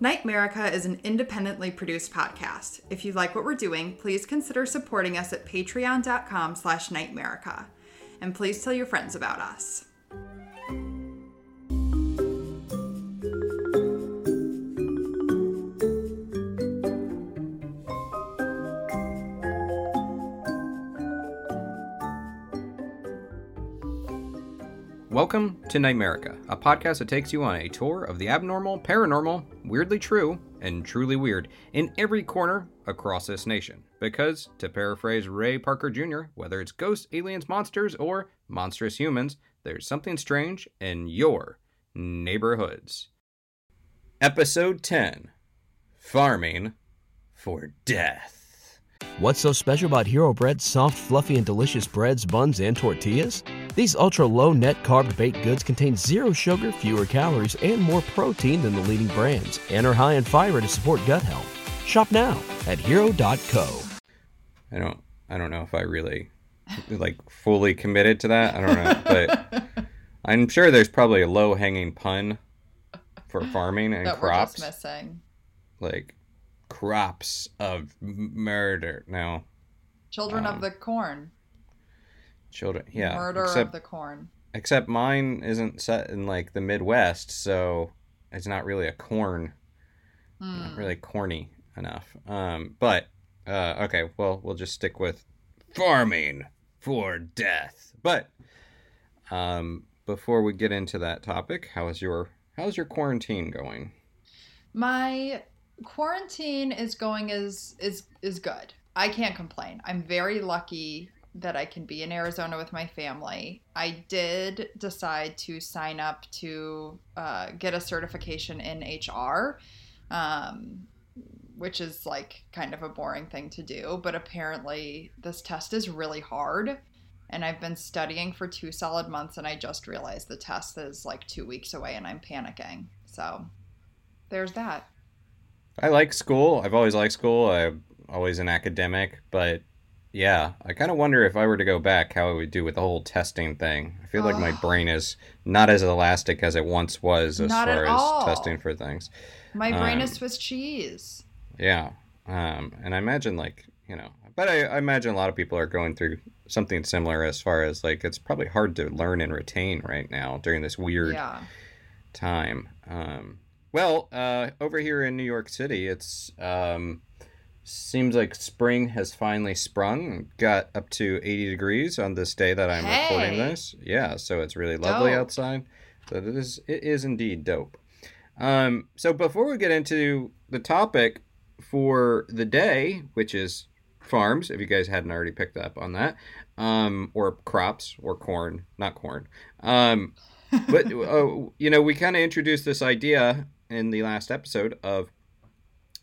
Nightmerica is an independently produced podcast. If you like what we're doing, please consider supporting us at patreon.com slash nightmerica. And please tell your friends about us. Welcome to Nightmerica, a podcast that takes you on a tour of the abnormal, paranormal, weirdly true, and truly weird in every corner across this nation. Because, to paraphrase Ray Parker Jr., whether it's ghosts, aliens, monsters, or monstrous humans, there's something strange in your neighborhoods. Episode 10 Farming for Death. What's so special about Hero Bread's soft, fluffy, and delicious breads, buns, and tortillas? These ultra low net carb baked goods contain zero sugar, fewer calories, and more protein than the leading brands, and are high in fiber to support gut health. Shop now at hero.co. I don't I don't know if I really like fully committed to that. I don't know, but I'm sure there's probably a low hanging pun for farming and that crops. we're just missing. Like crops of murder. No, Children Um, of the corn. children. Yeah, Murder except of the corn. except mine isn't set in like the Midwest, so it's not really a corn. Not Hmm. really corny enough. Um, but uh, okay, well, we'll just stick with farming for death. But um, before we get into that topic, how is your how's your quarantine going? My quarantine is going is is is good. I can't complain. I'm very lucky that I can be in Arizona with my family. I did decide to sign up to uh, get a certification in HR, um, which is like kind of a boring thing to do. But apparently, this test is really hard. And I've been studying for two solid months, and I just realized the test is like two weeks away, and I'm panicking. So there's that. I like school. I've always liked school. I'm always an academic, but yeah, I kind of wonder if I were to go back, how I would do with the whole testing thing. I feel like my brain is not as elastic as it once was as Not far all. as testing for things. My brain Um, is Swiss cheese. Yeah. Um, and I imagine like, you know, but I, I imagine a lot of people are going through something similar as far as like it's probably hard to learn and retain right now during this weird Yeah. time. Um, well, uh, over here in New York City, it's um, seems like spring has finally sprung. Got up to 80 degrees on this day that I'm recording this. Yeah, so it's really lovely Dope. outside. So it is it is indeed dope. Um, so before we get into the topic for the day, which is farms, if you guys hadn't already picked up on that, um, or crops or corn, not corn. Um, but uh, you know, we kind of introduced this idea in the last episode of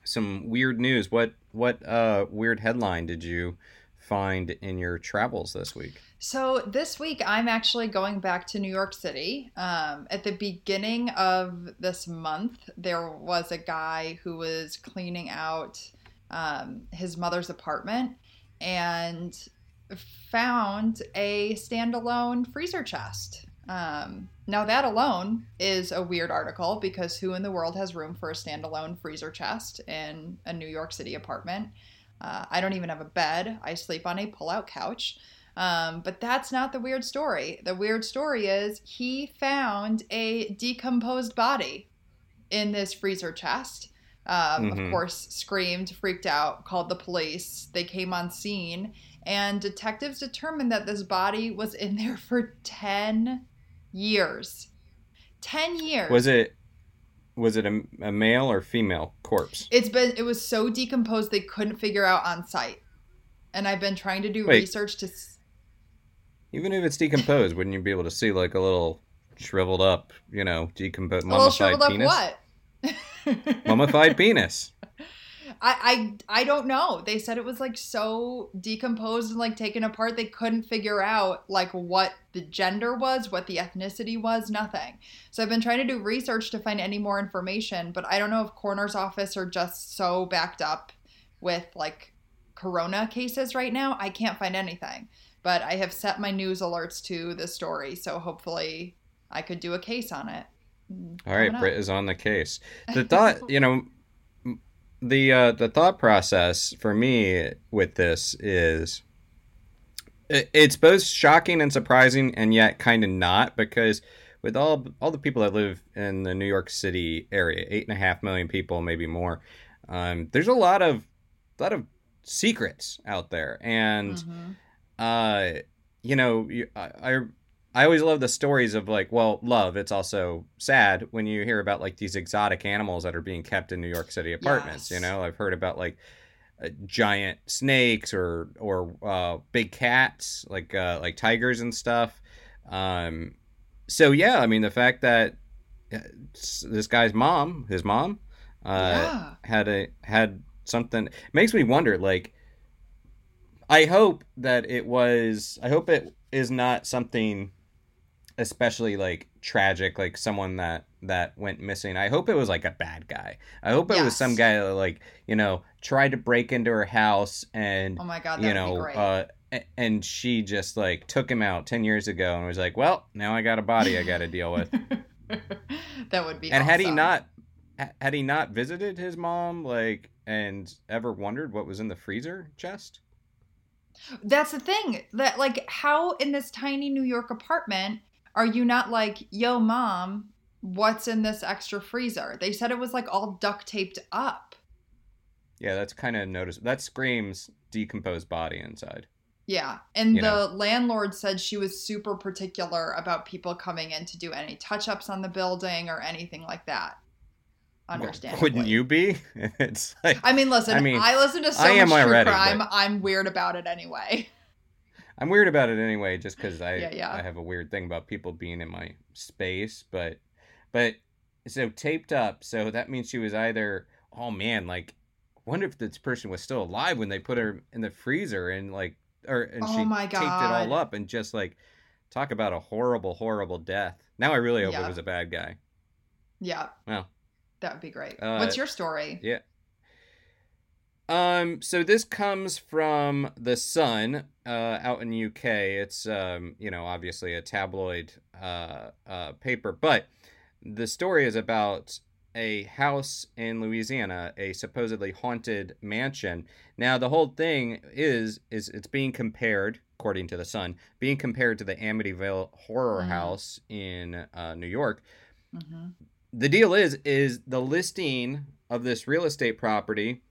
some weird news. What what uh, weird headline did you find in your travels this week? So this week, I'm actually going back to New York City. Um, at the beginning of this month, there was a guy who was cleaning out um, his mother's apartment and found a standalone freezer chest. Um, now, that alone is a weird article because who in the world has room for a standalone freezer chest in a New York City apartment? Uh, I don't even have a bed. I sleep on a pull out couch. Um, but that's not the weird story. The weird story is he found a decomposed body in this freezer chest. Um, Mhm. Of course, screamed, freaked out, called the police. They came on scene, and detectives determined that this body was in there for 10 years. 10 years. Was it was it a, a male or female corpse? It's been, it was so decomposed they couldn't figure out on site. And I've been trying to do Wait. research to. s- Even if it's decomposed, wouldn't you be able to see like a little shriveled up, you know, decomposed A little mummified penis? what? Mummified penis. I, I I don't know. They said it was like so decomposed and like taken apart they couldn't figure out like what the gender was, what the ethnicity was, nothing. So I've been trying to do research to find any more information, but I don't know if coroner's office are just so backed up with like corona cases right now. I can't find anything. But I have set my news alerts to the story, so hopefully I could do a case on it. All right. Britt is on the case. The thought, you know, the uh, the thought process for me with this is it's both shocking and surprising, and yet kind of not because with all all the people that live in the New York City area, eight and a half million people, maybe more, um, there's a lot of a lot of secrets out there, and Mhm. uh you know I i always love the stories of like well love it's also sad when you hear about like these exotic animals that are being kept in new york city apartments you know? I've heard about like uh, giant snakes or or uh big cats like uh like tigers and stuff. Um so yeah i mean the fact that uh, this guy's mom his mom uh yeah. had a had something makes me wonder like i hope that it was i hope it is not something especially like tragic like someone that that went missing. I hope it was like a bad guy. I hope it was some guy that like you know tried to break into her house and Oh my god, you know uh and she just like took him out 10 years ago and was like well now i got a body i got to deal with. That would be. and had he not had he not visited his mom like and ever wondered what was in the freezer chest? That's the thing. That like how in this tiny New York apartment are you not like, "Yo mom, what's in this extra freezer?" They said it was like all duct taped up. yeah that's kind of noticeable that screams decomposed body inside Yeah. And You the know. landlord said she was super particular about people coming in to do any touch-ups on the building or anything like that. Understand? wouldn't you be it's like I mean, listen, I mean, I, listen to so I much true already, crime. but- I'm weird about it anyway. I'm weird about it anyway just because i Yeah, yeah. i have a weird thing about people being in my space but but so taped up so that means she was either oh man like wonder if this person was still alive when they put her in the freezer and like or and Oh she taped it all up and just like talk about a horrible horrible death now i really hope Yeah. it was a bad guy Yeah. Well. That would be great. Uh, What's your story? Yeah. Um, so this comes from the Sun, uh, out in UK. It's um, you know, obviously a tabloid uh, uh, paper, but the story is about a house in Louisiana, a supposedly haunted mansion. Now, the whole thing is is it's being compared, according to the Sun, being compared to the Amityville Horror Mhm. House in uh, New York hmm the deal is is the listing of this real estate property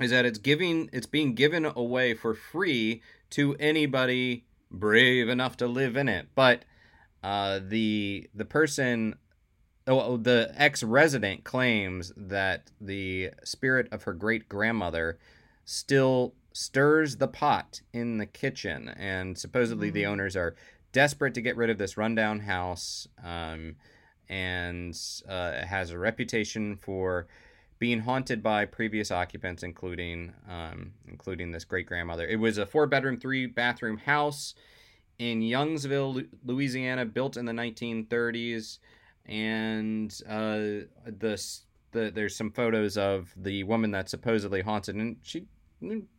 is that it's giving it's being given away for free to anybody brave enough to live in it but uh, the the person oh, the ex-resident claims that the spirit of her great grandmother still stirs the pot in the kitchen and supposedly the Mm. owners are desperate to get rid of this rundown house um, and uh, it has a reputation for being haunted by previous occupants, including um, including this great grandmother. It was a four bedroom, three bathroom house in Youngsville, Louisiana, built in the 1930s, and uh, the, the there's some photos of the woman that's supposedly haunted, and she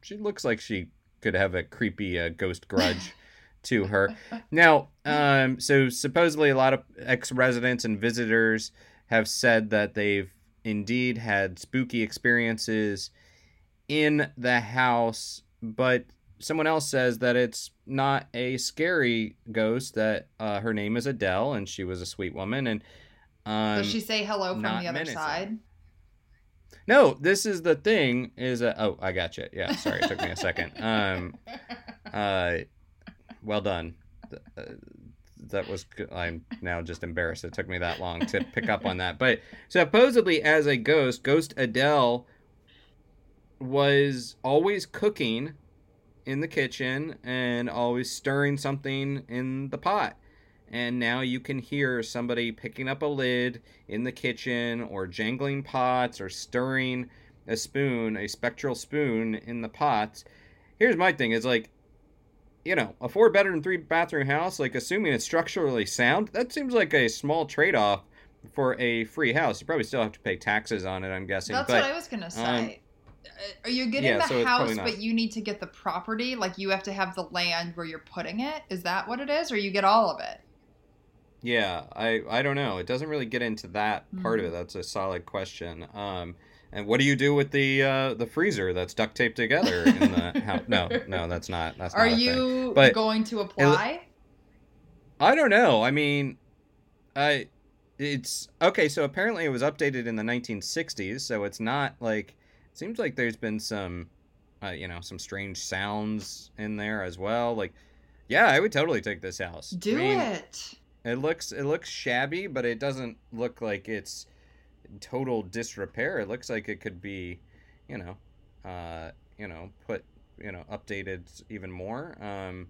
she looks like she could have a creepy uh, ghost grudge to her. Now, um, so supposedly a lot of ex-residents and visitors have said that they've indeed had spooky experiences in the house, but someone else says that it's not a scary ghost. That uh, her name is Adele, and she was a sweet woman. And um, Does she say hello from the other menacing. side? no, this is the thing. Is a, oh, I got you. Yeah, sorry, it took me a second. Um, uh, well done. Uh, That was. I'm now just embarrassed. It took me that long to pick up on that. But supposedly, as a ghost, Ghost Adele was always cooking in the kitchen and always stirring something in the pot. And now you can hear somebody picking up a lid in the kitchen or jangling pots or stirring a spoon, a spectral spoon in the pots. Here's my thing: is like, you know, a four bedroom, three bathroom house. Like, assuming it's structurally sound, that seems like a small trade off for a free house. You probably still have to pay taxes on it. I'm guessing. That's but what I was gonna say. um, Uh, Are you getting yeah, the so house, but you need to get the property? Like you have to have the land where you're putting it. Is that what it is, or you get all of it? Yeah, I I don't know. It doesn't really get into that part of Mm. it. That's a solid question. Um, and what do you do with the uh, the freezer that's duct taped together in the house? No, no, that's not. That's Are not you going to apply? I don't know. I mean, I it's okay. So apparently it was updated in the 1960s. So it's not like it seems like there's been some, uh, you know, some strange sounds in there as well. Like, yeah, I would totally take this house. I Do mean, it. It looks it looks shabby, but it doesn't look like it's total disrepair. It looks like it could be, you know, uh, you know, put you know updated even more. Um,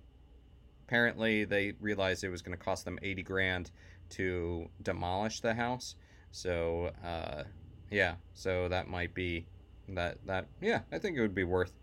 apparently, they realized it was going to cost them eighty grand to demolish the house. So uh, yeah, so that might be that that yeah, I think it would be worth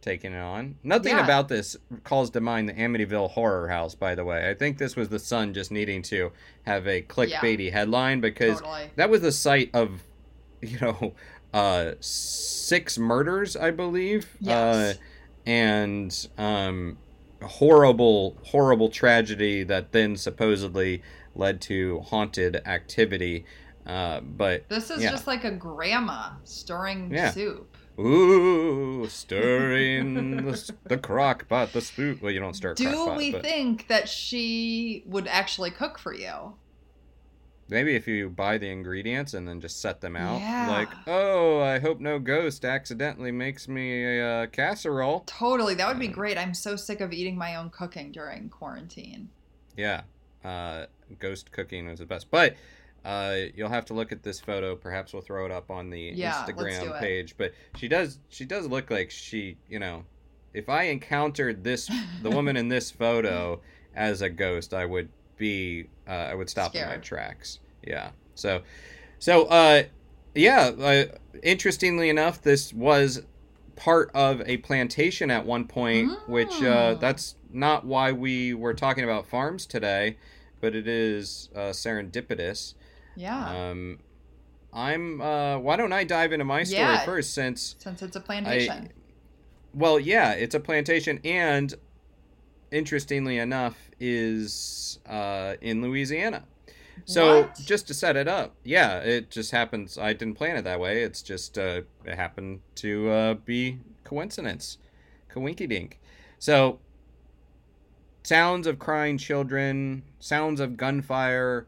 taking it on. Nothing Yeah. about this calls to mind the Amityville Horror House, by the way. I think this was the Sun just needing to have a clickbaity headline because Totally. that was the site of, you know, uh, six murders, I believe. Yes. Uh, and um, horrible, horrible tragedy that then supposedly led to haunted activity. Uh, but This is yeah. just like a grandma stirring Yeah. soup. Ooh, stirring the, the crock pot, the spoon. Well, you don't stir Do pot, we but think that she would actually cook for you? maybe if you buy the ingredients and then just set them out. Yeah. Like, oh, I hope no ghost accidentally makes me a uh, casserole. Totally. That would be great. I'm so sick of eating my own cooking during quarantine. Yeah, uh, ghost cooking was the best. But uh, you'll have to look at this photo. Perhaps we'll throw it up on the Yeah, Instagram page. But she does, she does look like she, you know, if I encountered this, the woman in this photo as a ghost, I would be, uh, I would stop in my tracks. Yeah. So, so, uh, yeah. Uh, interestingly enough, this was part of a plantation at one point, which uh, Mm. that's not why we were talking about farms today, but it is uh, serendipitous. Yeah. Um, I'm. Uh, why don't I dive into my story Yeah. first, since since it's a plantation. well, yeah, it's a plantation, and interestingly enough, is uh, in Louisiana. So What? just to set it up, yeah, it just happens. I didn't plan it that way. It's just uh, it happened to uh, be coincidence, coinky dink. So sounds of crying children, sounds of gunfire,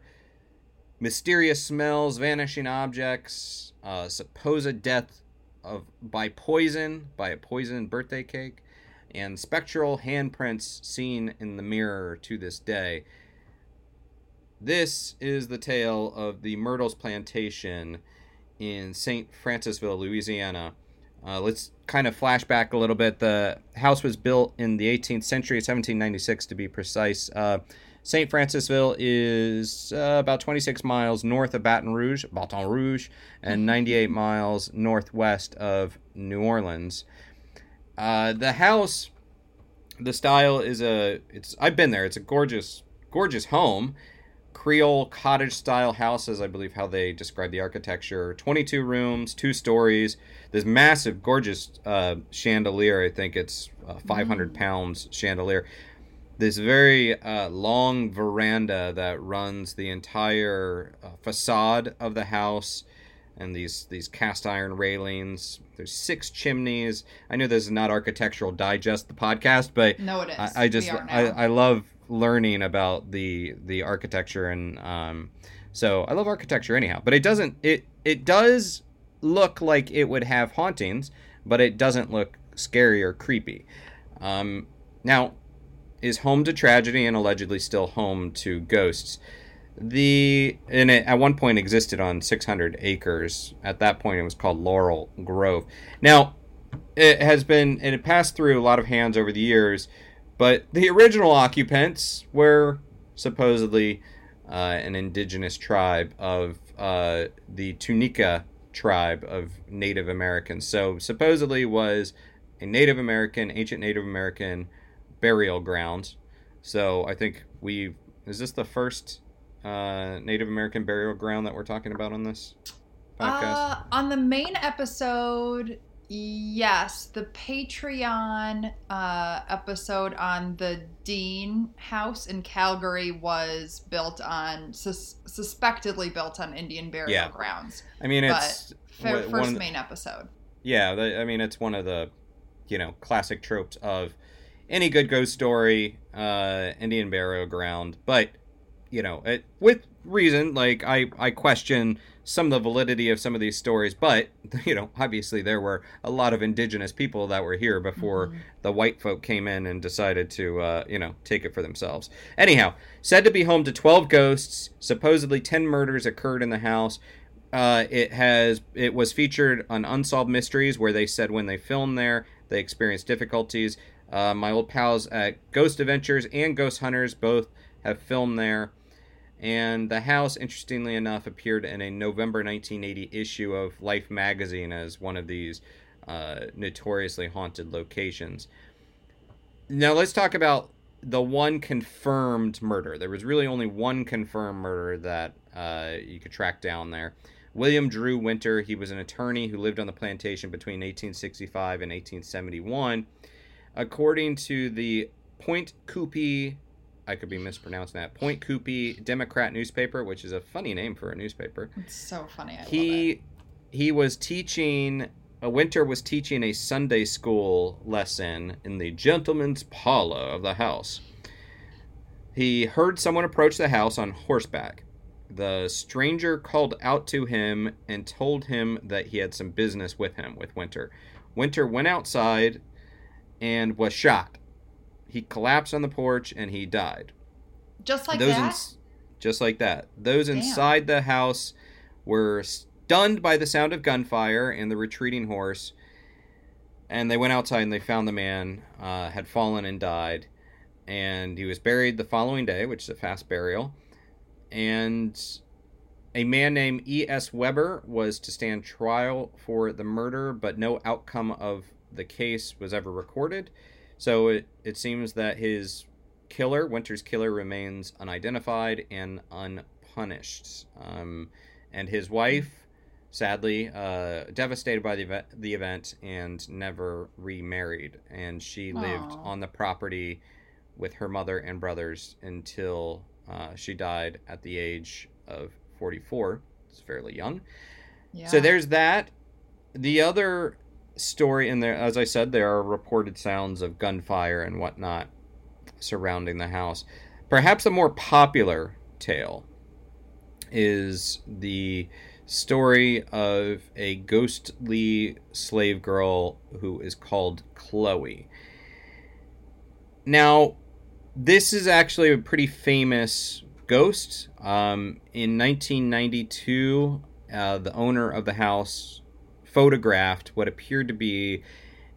mysterious smells, vanishing objects, uh, supposed death of by poison by a poisoned birthday cake, and spectral handprints seen in the mirror to this day. This is the tale of the Myrtles Plantation in St. Francisville, Louisiana. Uh, let's kind of flash back a little bit. The house was built in the 18th century, 1796 to be precise. Uh, St. Francisville is uh, about 26 miles north of Baton Rouge, Baton Rouge, and 98 miles northwest of New Orleans. Uh, the house, the style is a. It's I've been there. It's a gorgeous, gorgeous home. Creole cottage style houses, I believe how they describe the architecture. 22 rooms, two stories. This massive, gorgeous uh, chandelier. I think it's uh, 500 pounds chandelier. This very uh, long veranda that runs the entire uh, facade of the house, and these these cast iron railings. There's six chimneys. I know this is not Architectural Digest, the podcast, but no, it is. I, I just we are now. I, I love learning about the the architecture and um so I love architecture anyhow but it doesn't it it does look like it would have hauntings but it doesn't look scary or creepy um now is home to tragedy and allegedly still home to ghosts. The and it at one point existed on 600 acres. At that point it was called laurel grove. Now it has been and it passed through a lot of hands over the years but the original occupants were supposedly uh, an indigenous tribe of uh, the Tunica tribe of Native Americans. So supposedly was a Native American, ancient Native American burial ground. So I think we is this the first uh, Native American burial ground that we're talking about on this podcast? Uh, on the main episode, Yes, the Patreon uh, episode on the Dean House in Calgary was built on sus- suspectedly built on Indian burial Yeah. grounds. I mean, it's Fir- one- one first of the- main episode. Yeah, the, I mean, it's one of the, you know, classic tropes of any good ghost story, uh, Indian burial ground. But, you know, it, with reason, like I, I question some of the validity of some of these stories. But, you know, obviously there were a lot of indigenous people that were here before Mhm. the white folk came in and decided to, uh, you know, take it for themselves. Anyhow, said to be home to 12 ghosts. Supposedly 10 murders occurred in the house. Uh, it has it was featured on Unsolved Mysteries, where they said when they filmed there they experienced difficulties. Uh, my old pals at Ghost Adventures and Ghost Hunters both have filmed there. And the house, interestingly enough, appeared in a November 1980 issue of Life magazine as one of these uh, notoriously haunted locations. Now let's talk about the one confirmed murder. There was really only one confirmed murder that uh, you could track down there. William Drew Winter, he was an attorney who lived on the plantation between 1865 and 1871. According to the Pointe Coupee, I could be mispronouncing that, Pointe Coupee Democrat newspaper, which is a funny name for a newspaper It's so funny. I he he was teaching a winter was teaching a sunday school lesson in the gentleman's parlor of the house. He heard someone approach the house on horseback. The stranger called out to him and told him that he had some business with him with winter. Winter went outside and was shot he collapsed on the porch and he died Just like those that. ins- just like that. Those Damn. inside the house were stunned by the sound of gunfire and the retreating horse. And they went outside and they found the man uh, had fallen and died. And he was buried the following day, which is a fast burial. And a man named E.S. Weber was to stand trial for the murder, but no outcome of the case was ever recorded. So it, it seems that his killer, Winter's killer, remains unidentified and unpunished. Um, and his wife, sadly, uh, devastated by the event, the event and never remarried. And she lived on the property with her mother and brothers until uh, she died at the age of 44. It's fairly young. yeah. So there's that. The other story in there, as I said, there are reported sounds of gunfire and whatnot surrounding the house. Perhaps a more popular tale is the story of a ghostly slave girl who is called Chloe. Now, this is actually a pretty famous ghost. Um, in 1992, uh, the owner of the house photographed what appeared to be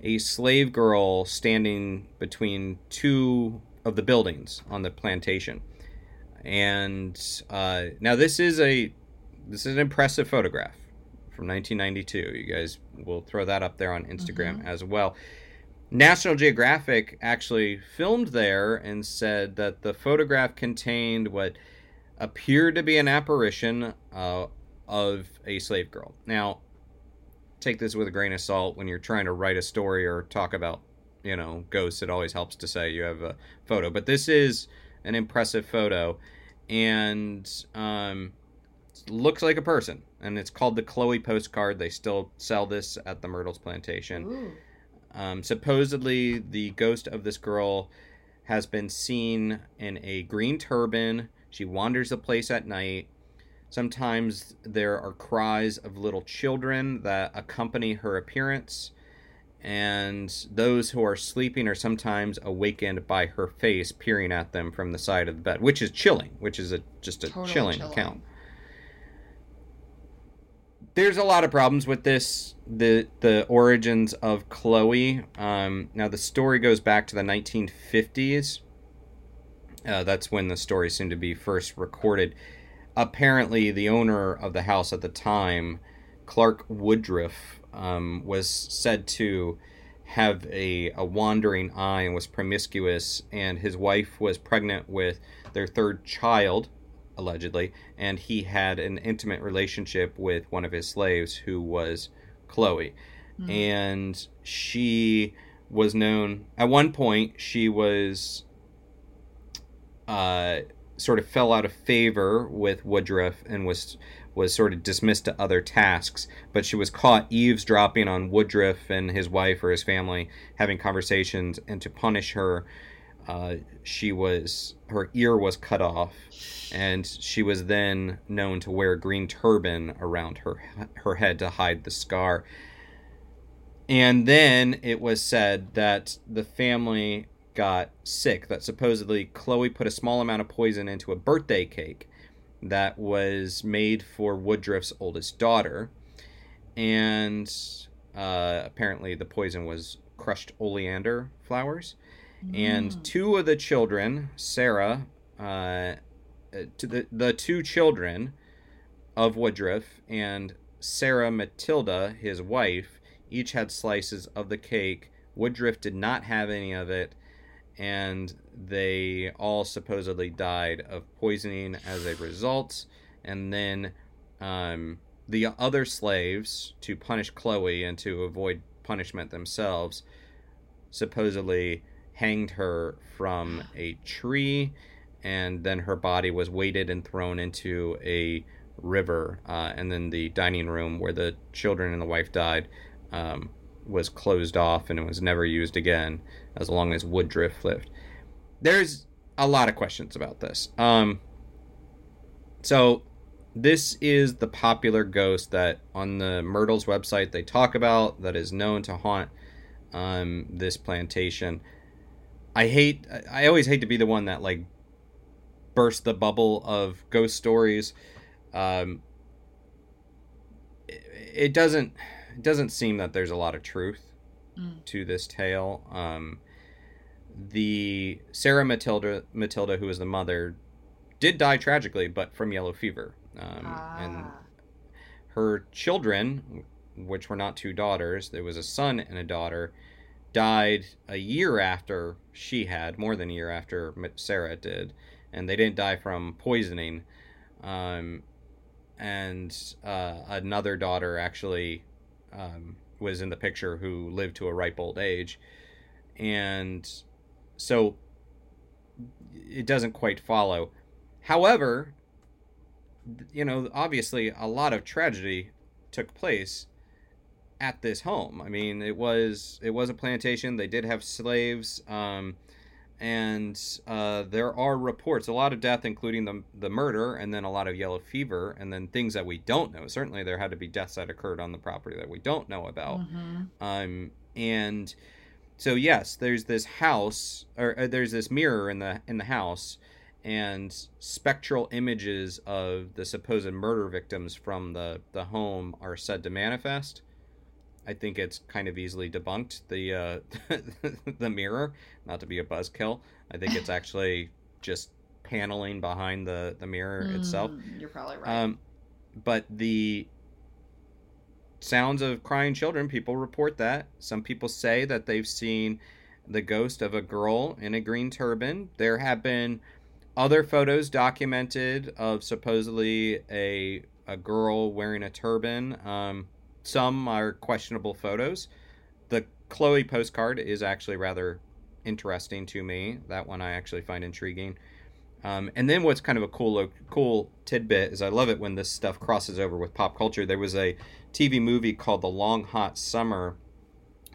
a slave girl standing between two of the buildings on the plantation. And uh, now this is a this is an impressive photograph from 1992. You guys will throw that up there on Instagram as well. National Geographic actually filmed there and said that the photograph contained what appeared to be an apparition uh, of a slave girl. Now, take this with a grain of salt when you're trying to write a story or talk about, you know, ghosts. It always helps to say you have a photo, but this is an impressive photo, and um, looks like a person. And it's called the Chloe postcard. They still sell this at the Myrtles Plantation. Um, supposedly, the ghost of this girl has been seen in a green turban. She wanders the place at night. Sometimes there are cries of little children that accompany her appearance. And those who are sleeping are sometimes awakened by her face peering at them from the side of the bed, which is chilling, which is a, just a Totally chilling chilling. account there's a lot of problems with this the the origins of chloe um, now the story goes back to the 1950s uh, that's when the story seemed to be first recorded apparently the owner of the house at the time clark woodruff um, was said to have a, a wandering eye and was promiscuous and his wife was pregnant with their third child allegedly, and he had an intimate relationship with one of his slaves who was Chloe. mm. and she was known at one point. She was uh, sort of fell out of favor with Woodruff and was was sort of dismissed to other tasks. But she was caught eavesdropping on Woodruff and his wife or his family having conversations, and to punish her, uh, she was her ear was cut off, and she was then known to wear a green turban around her her head to hide the scar. And then it was said that the family got sick. That supposedly Chloe put a small amount of poison into a birthday cake that was made for Woodruff's oldest daughter. And uh, apparently the poison was crushed oleander flowers. Mm. And two of the children, Sarah, uh, to the, the two children of Woodruff and Sarah Matilda, his wife, each had slices of the cake. Woodruff did not have any of it, and they all supposedly died of poisoning as a result. And then um, the other slaves, to punish Chloe and to avoid punishment themselves, supposedly hanged her from a tree, and then her body was weighted and thrown into a river. Uh, and then the dining room where the children and the wife died um, was closed off and it was never used again as long as Woodruff lived. There's a lot of questions about this. Um, so this is the popular ghost that on the Myrtles website they talk about that is known to haunt um, this plantation. I hate. I always hate to be the one that like burst the bubble of ghost stories. Um, it, it doesn't. It doesn't seem that there's a lot of truth mm. to this tale. Um, the Sarah Matilda, Matilda, who was the mother, did die tragically, but from yellow fever. Um, ah. And her children, which were not two daughters, there was a son and a daughter, died a year after she had, more than a year after Sarah did, and they didn't die from poisoning. Um, and uh, another daughter actually um, was in the picture who lived to a ripe old age. And so it doesn't quite follow. However, you know, obviously a lot of tragedy took place at this home. I mean, it was it was a plantation. They did have slaves, um, and uh, there are reports, a lot of death, including the the murder, and then a lot of yellow fever, and then things that we don't know. Certainly, there had to be deaths that occurred on the property that we don't know about. Mm-hmm. Um, and so yes, there's this house, or, or there's this mirror in the in the house, and spectral images of the supposed murder victims from the the home are said to manifest. I think it's kind of easily debunked the uh, the mirror, not to be a buzzkill. I think it's actually just paneling behind the the mirror mm, itself. You're probably right. Um, but the sounds of crying children, people report that. Some people say that they've seen the ghost of a girl in a green turban. There have been other photos documented of supposedly a a girl wearing a turban. Um, some are questionable photos. The Chloe postcard is actually rather interesting to me. That one I actually find intriguing. Um, and then what's kind of a cool cool tidbit is I love it when this stuff crosses over with pop culture. There was a TV movie called The Long Hot Summer,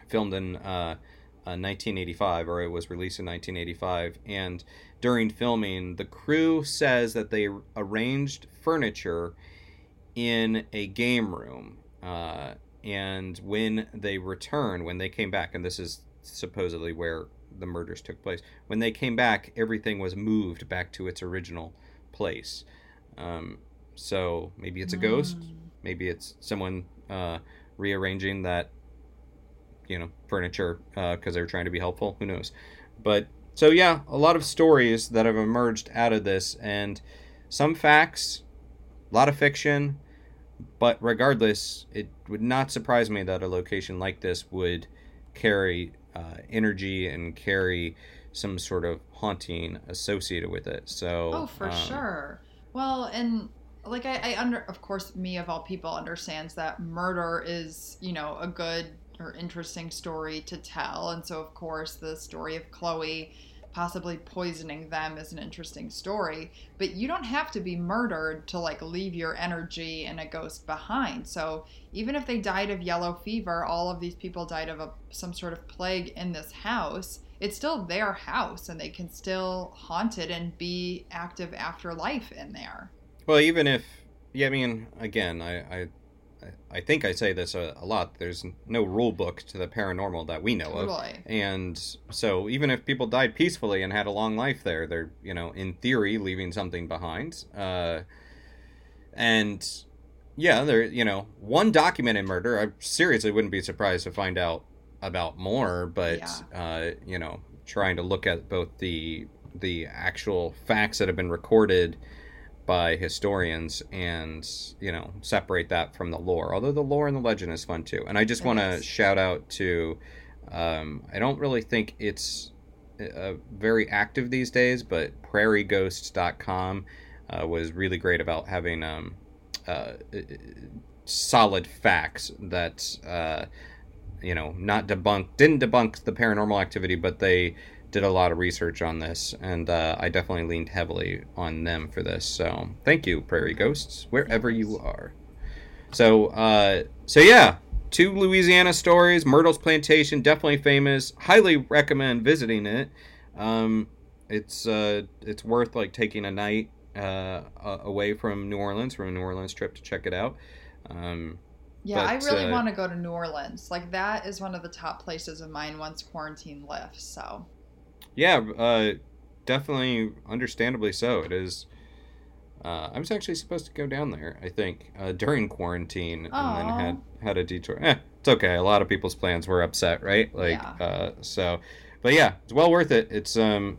filmed in uh, uh, 1985, or it was released in 1985. And during filming, the crew says that they arranged furniture in a game room. Uh, and when they returned, when they came back, and this is supposedly where the murders took place. When they came back, everything was moved back to its original place. Um, so maybe it's a ghost. Mm. Maybe it's someone uh, rearranging that, you know, furniture because uh, they're trying to be helpful. Who knows? But so yeah, a lot of stories that have emerged out of this, and some facts, a lot of fiction. But regardless, it would not surprise me that a location like this would carry uh, energy and carry some sort of haunting associated with it. So, oh, for um, sure. Well, and like I, I under of course me of all people understands that murder is you know a good or interesting story to tell. And so of course the story of chloe possibly poisoning them is an interesting story. But you don't have to be murdered to like leave your energy and a ghost behind. So even if they died of yellow fever all of these people died of a, some sort of plague in this house it's still their house and they can still haunt it and be active afterlife in there well, even if, yeah, I mean, again, I, I, I think I say this a, a, lot. There's no rule book to the paranormal that we know totally. of, and so even if people died peacefully and had a long life there, they're you know in theory leaving something behind. Uh, and yeah, there you know one documented murder. I seriously wouldn't be surprised to find out about more, but yeah. uh, you know, trying to look at both the the actual facts that have been recorded by historians and you know separate that from the lore although the lore and the legend is fun too. And i just want to shout out to um, i don't really think it's uh, very active these days but prairieghosts.com uh, was really great about having um, uh, solid facts that uh, you know not debunk didn't debunk the paranormal activity but they did a lot of research on this, and uh, I definitely leaned heavily on them for this. So thank you, Prairie Ghosts, wherever you are. So, uh, so yeah, two Louisiana stories. Myrtle's Plantation, definitely famous. Highly recommend visiting it. Um, it's uh, it's worth like taking a night uh, away from New Orleans, from a New Orleans trip to check it out. Um, yeah, but, I really uh, want to go to New Orleans. Like that is one of the top places of mine once quarantine lifts. So yeah, uh, definitely, understandably so. It is. Uh, I was actually supposed to go down there, I think, uh, during quarantine, Aww. and then had had a detour. Eh, it's okay. A lot of people's plans were upset, right? Like, yeah. uh, so, but yeah, it's well worth it. It's um,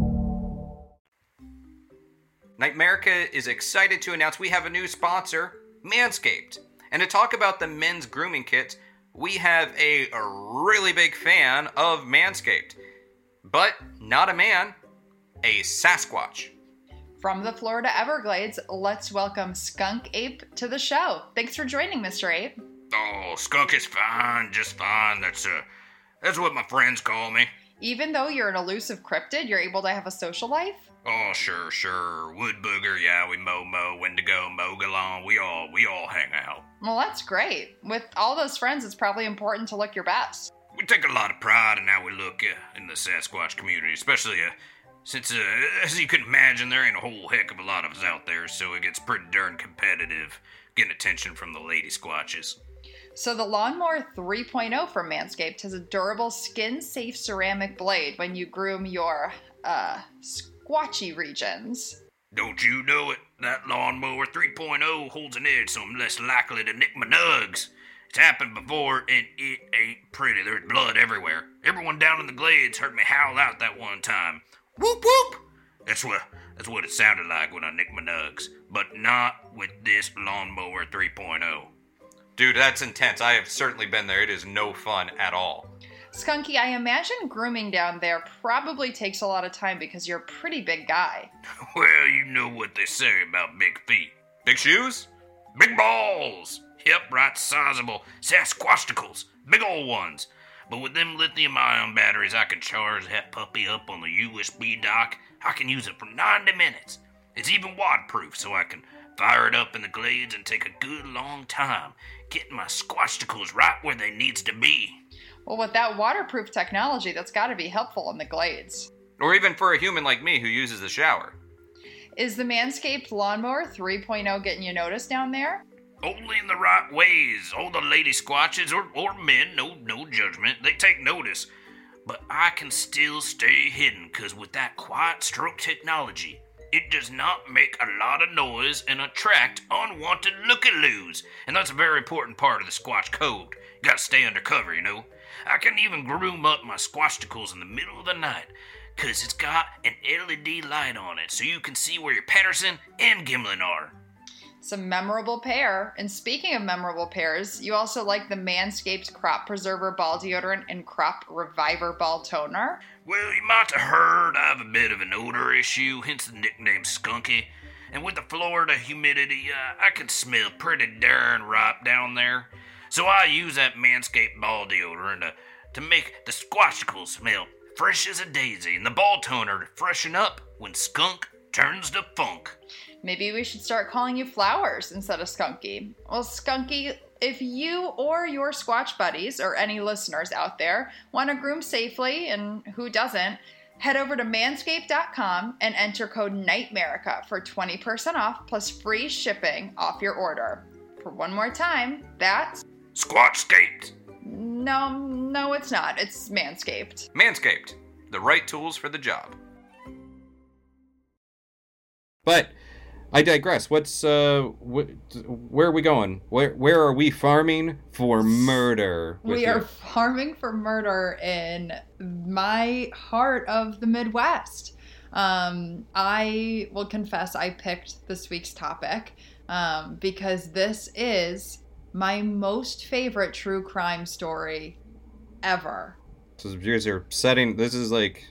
Nightmerica is excited to announce we have a new sponsor, Manscaped. And to talk about the men's grooming kits, we have a, really big fan of Manscaped. But not a man, a Sasquatch. From the Florida Everglades, let's welcome Skunk Ape to the show. Thanks for joining, Mr. Ape. Oh, Skunk is fine, just fine. That's uh, that's what my friends call me. Even though you're an elusive cryptid, you're able to have a social life? Oh, sure, sure. Wood booger, yeah, we mow mow, Wendigo, Mogollon, we all we all hang out. Well, that's great. With all those friends, it's probably important to look your best. We take a lot of pride in how we look uh, in the Sasquatch community, especially uh, since, uh, as you can imagine, there ain't a whole heck of a lot of us out there, so it gets pretty darn competitive getting attention from the lady squatches. So the Lawnmower 3.0 from Manscaped has a durable, skin-safe ceramic blade when you groom your uh, squatchy regions. Don't you know it? That lawnmower 3.0 holds an edge, so I'm less likely to nick my nugs. It's happened before, and it ain't pretty. There's blood everywhere. Everyone down in the glades heard me howl out that one time. Whoop whoop! That's what that's what it sounded like when I nicked my nugs, but not with this lawnmower 3.0. Dude, that's intense. I have certainly been there. It is no fun at all. Skunky, I imagine grooming down there probably takes a lot of time because you're a pretty big guy. Well, you know what they say about big feet. Big shoes? Big balls! Yep, right sizable Sasquatchicles. Big old ones. But with them lithium ion batteries, I can charge that puppy up on the USB dock. I can use it for 90 minutes. It's even waterproof, so I can fire it up in the glades and take a good long time getting my squashticles right where they needs to be. Well, with that waterproof technology, that's got to be helpful in the glades. Or even for a human like me who uses the shower. Is the Manscaped Lawnmower 3.0 getting you noticed down there? Only in the right ways. All the lady squatches or, or men, no no judgment, they take notice. But I can still stay hidden, cause with that quiet stroke technology, It does not make a lot of noise and attract unwanted looky-loos, and that's a very important part of the Squatch code. You gotta stay undercover, you know. I can even groom up my squashticles in the middle of the night, cause it's got an LED light on it, so you can see where your Patterson and Gimlin are. It's a memorable pair. And speaking of memorable pairs, you also like the Manscaped Crop Preserver Ball Deodorant and Crop Reviver Ball Toner. Well, you might have heard I have a bit of an odor issue, hence the nickname Skunky. And with the Florida humidity, uh, I can smell pretty darn ripe down there. So I use that Manscaped ball deodorant to, to make the squashicles smell fresh as a daisy and the ball toner to freshen up when skunk turns to funk. Maybe we should start calling you Flowers instead of Skunky. Well, Skunky, if you or your Squatch buddies or any listeners out there want to groom safely, and who doesn't, head over to manscaped.com and enter code NIGHTMERICA for 20% off plus free shipping off your order. For one more time, that's Squatchscaped! no, no, it's not. It's Manscaped. Manscaped, the right tools for the job. But I digress. What's uh, wh- where are we going? Where where are we farming for murder? with We are you? farming for murder in my heart of the Midwest. Um, I will confess I picked this week's topic um, because this is my most favorite true crime story ever. So you guys are setting. This is like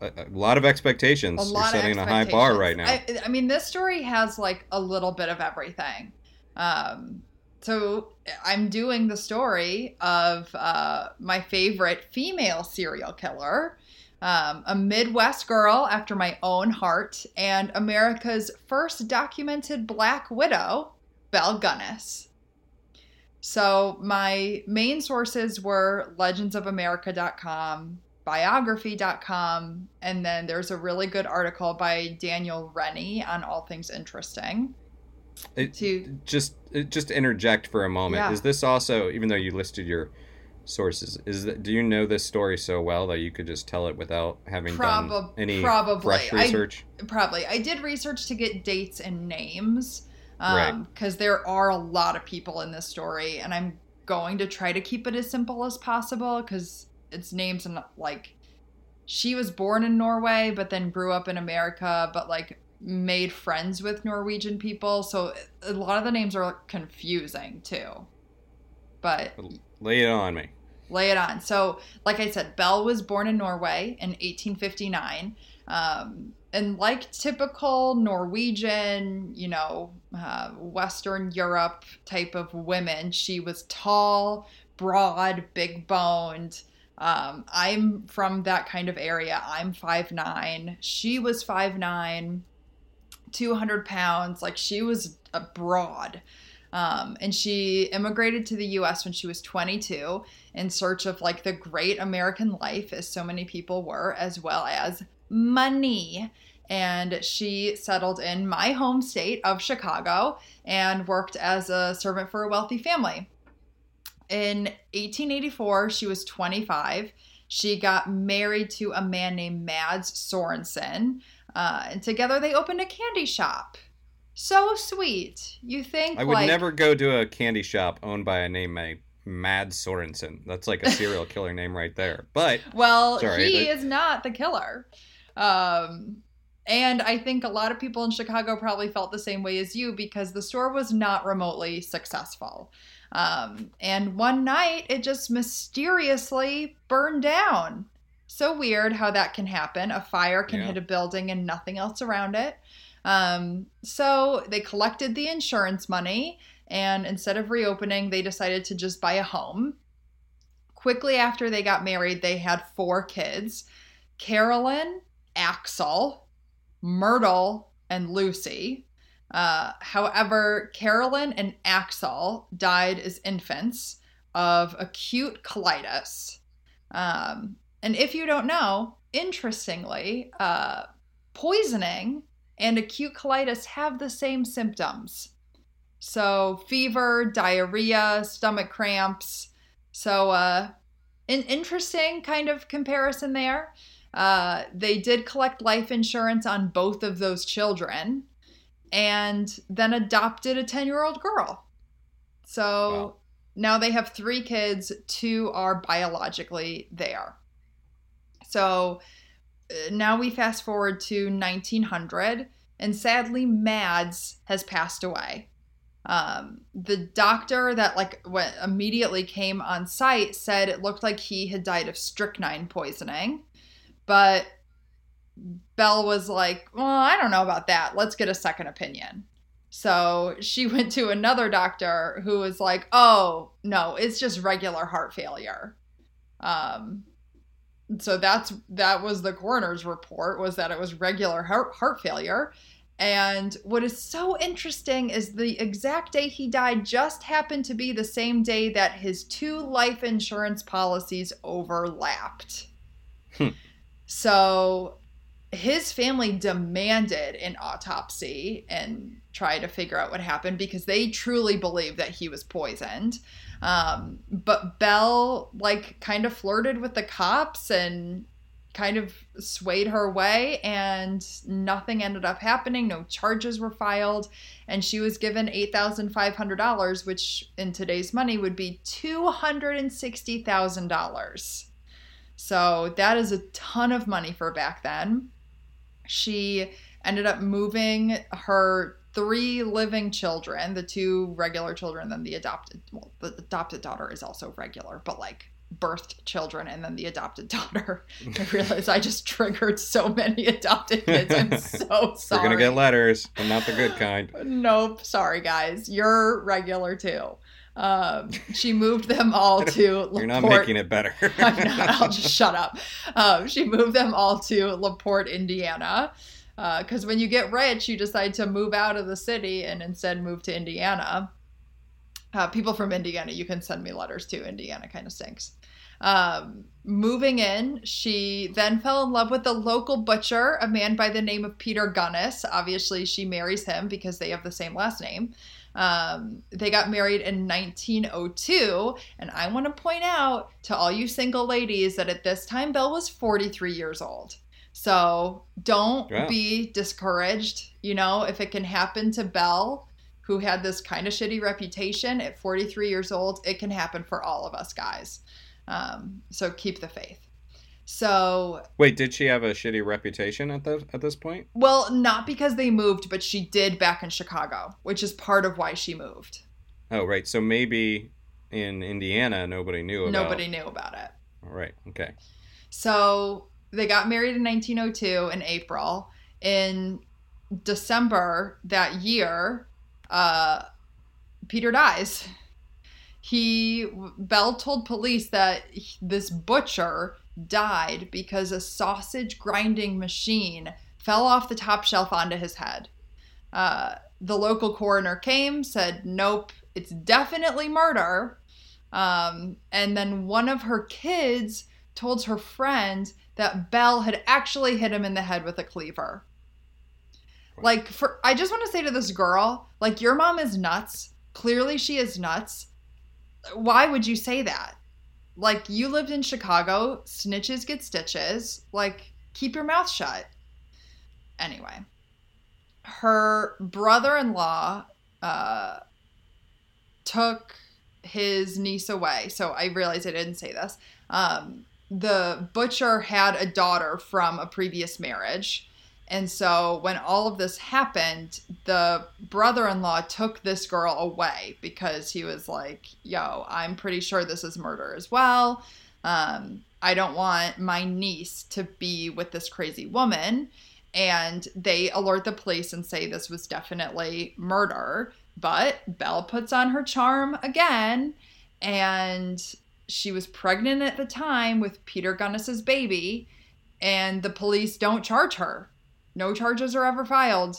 a, a lot of expectations. A lot You're setting of a high bar right now. I, I mean, this story has like a little bit of everything. Um, so I'm doing the story of uh, my favorite female serial killer, um, a Midwest girl after my own heart, and America's first documented Black Widow, Belle Gunness. So my main sources were legendsofamerica.com, biography.com, and then there's a really good article by Daniel Rennie on all things interesting. It- To just uh, just interject for a moment. Yeah. Is this also, even though you listed your sources, is that do you know this story so well that you could just tell it without having done any probably. fresh I- research? probably I did research to get dates and names. Um because there are a lot of people in this story and I'm going to try to keep it as simple as possible because it's names and like she was born in Norway but then grew up in America but like made friends with Norwegian people so a lot of the names are confusing too but Lay it on me. lay it on. So, like I said, Belle was born in Norway in 1859. Um, and like typical Norwegian, you know, uh, Western Europe type of women, she was tall, broad, big boned. Um, I'm from that kind of area. I'm 5'9. She was 5'9, 200 pounds. Like she was a broad. Um, and she immigrated to the US when she was 22 in search of like the great American life, as so many people were, as well as money. And she settled in my home state of Chicago and worked as a servant for a wealthy family. In 1884, she was 25. She got married to a man named Mads Sorensen. Uh, and together they opened a candy shop. So sweet. You think I would like, never go to a candy shop owned by a name named Mad Sorensen. That's like a serial killer name right there. But Well, Sorry, he is not the killer. Um, and I think a lot of people in Chicago probably felt the same way as you because the store was not remotely successful. Um, and one night it just mysteriously burned down. So weird how that can happen. A fire can Yeah. hit a building and nothing else around it. Um, so they collected the insurance money, and instead of reopening, they decided to just buy a home. Quickly after they got married, they had four kids Carolyn, Axel, Myrtle, and Lucy. Uh, however, Carolyn and Axel died as infants of acute colitis. Um, and if you don't know, interestingly, uh, poisoning and acute colitis have the same symptoms. So, fever, diarrhea, stomach cramps. So, uh, an interesting kind of comparison there. Uh, they did collect life insurance on both of those children and then adopted a 10 year old girl. So Wow. now they have three kids, two are biologically there. So uh, now we fast forward to 1900, and sadly, Mads has passed away. Um, the doctor that like went immediately came on site said it looked like he had died of strychnine poisoning, but Belle was like, "Well, I don't know about that. Let's get a second opinion." So she went to another doctor who was like, "Oh no, it's just regular heart failure." Um, so that's that was the coroner's report was that it was regular heart, heart failure and what is so interesting is the exact day he died just happened to be the same day that his two life insurance policies overlapped Hmm. So his family demanded an autopsy and try to figure out what happened because they truly believe that he was poisoned. Um, but Belle like kind of flirted with the cops and kind of swayed her way and nothing ended up happening. No charges were filed. And she was given $8500 which in today's money would be $260000 so that is a ton of money for back then. She ended up moving her three living children the two regular children then the adopted well the adopted daughter is also regular but like birthed children and then the adopted daughter. I realize i just triggered so many adopted kids. I'm so sorry. You're gonna get letters, and not the good kind. nope. Sorry guys. You're regular too um, she moved them all to You're not making it better. I'm not. I'll just shut up. Um, she moved them all to LaPorte, Indiana. Because when you get rich, you decide to move out of the city and instead move to Indiana. Uh, people from Indiana, you can send me letters too. Indiana kind of stinks. Um, moving in, she then fell in love with the local butcher, a man by the name of Peter Gunness. Obviously, she marries him because they have the same last name. Um, they got married in 1902, and I want to point out to all you single ladies that at this time Belle was 43 years old. So don't Wow. be discouraged. You know, if it can happen to Belle, who had this kind of shitty reputation at 43 years old, it can happen for all of us guys. Um, so keep the faith. So Wait, did she have a shitty reputation at the at this point? well, not because they moved, but she did back in Chicago, which is part of why she moved. Oh, right. So maybe in Indiana nobody knew about. Nobody knew about it. All right. Okay. So they got married in 1902 in April. In December that year, uh, Peter dies. He Bell told police that this butcher died because a sausage grinding machine fell off the top shelf onto his head. Uh, the local coroner came, said, "Nope, it's definitely murder." Um, and then one of her kids told her friend that Belle had actually hit him in the head with a cleaver. Like for I just want to say to this girl, like your mom is nuts. Clearly she is nuts. Why would you say that? Like you lived in Chicago, snitches get stitches. Like keep your mouth shut. Anyway, her brother-in-law uh took his niece away. So I realized I didn't say this. Um, the butcher had a daughter from a previous marriage. And so when all of this happened, the brother in law took this girl away because he was like, yo, I'm pretty sure this is murder as well. Um, I don't want my niece to be with this crazy woman. And they alert the police and say this was definitely murder. But Belle puts on her charm again. And she was pregnant at the time with Peter Gunness's baby. And the police don't charge her. No charges are ever filed.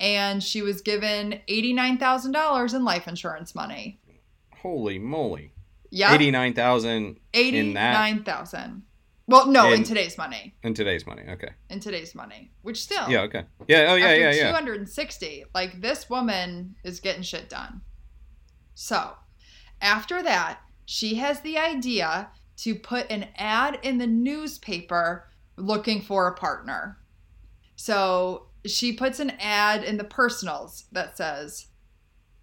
And she was given $89,000 in life insurance money. Holy moly! Yeah. Eighty-nine thousand in that 89,000. Well, no, in, In- today's money. in today's money. Okay. In today's money, which still Yeah. Okay. Yeah. Oh yeah. Yeah. Yeah. 260, like this woman is getting shit done. So, after that, she has the idea to put an ad in the newspaper looking for a partner. So she puts an ad in the personals that says,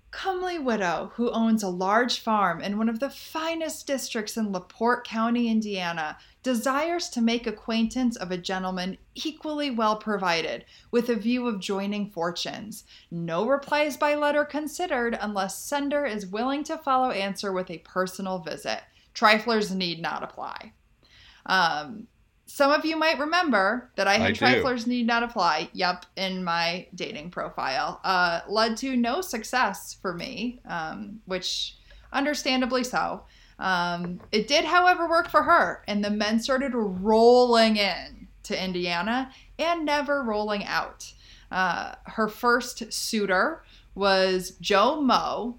comely widow who owns a large farm in one of the finest districts in LaPorte County, Indiana, desires to make acquaintance of a gentleman equally well provided with a view of joining fortunes. No replies by letter considered unless sender is willing to follow answer with a personal visit. Triflers need not apply. Um, some of you might remember that I had I triflers need not apply. Yep, in my dating profile, uh, led to no success for me, um, which understandably so. Um, it did, however, work for her, and the men started rolling in to Indiana and never rolling out. Uh, her first suitor was Joe Moe.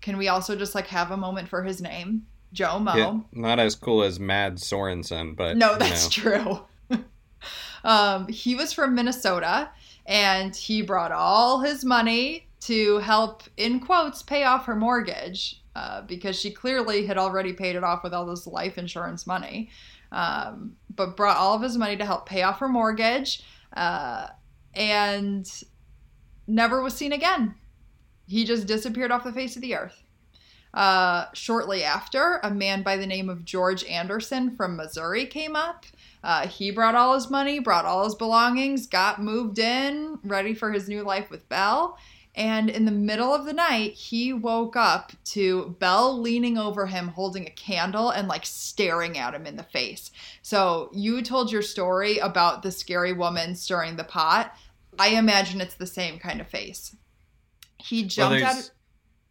Can we also just like have a moment for his name? Joe Moe. Yeah, not as cool as Mad Sorensen, but No, you that's know. true. um, he was from Minnesota and he brought all his money to help, in quotes, pay off her mortgage uh, because she clearly had already paid it off with all this life insurance money. Um, but brought all of his money to help pay off her mortgage uh, and never was seen again. He just disappeared off the face of the earth. Uh, shortly after, a man by the name of George Anderson from Missouri came up. Uh, he brought all his money, brought all his belongings, got moved in, ready for his new life with Belle. And in the middle of the night, he woke up to Belle leaning over him, holding a candle and like staring at him in the face. So, you told your story about the scary woman stirring the pot. I imagine it's the same kind of face. He Well, jumped out. there's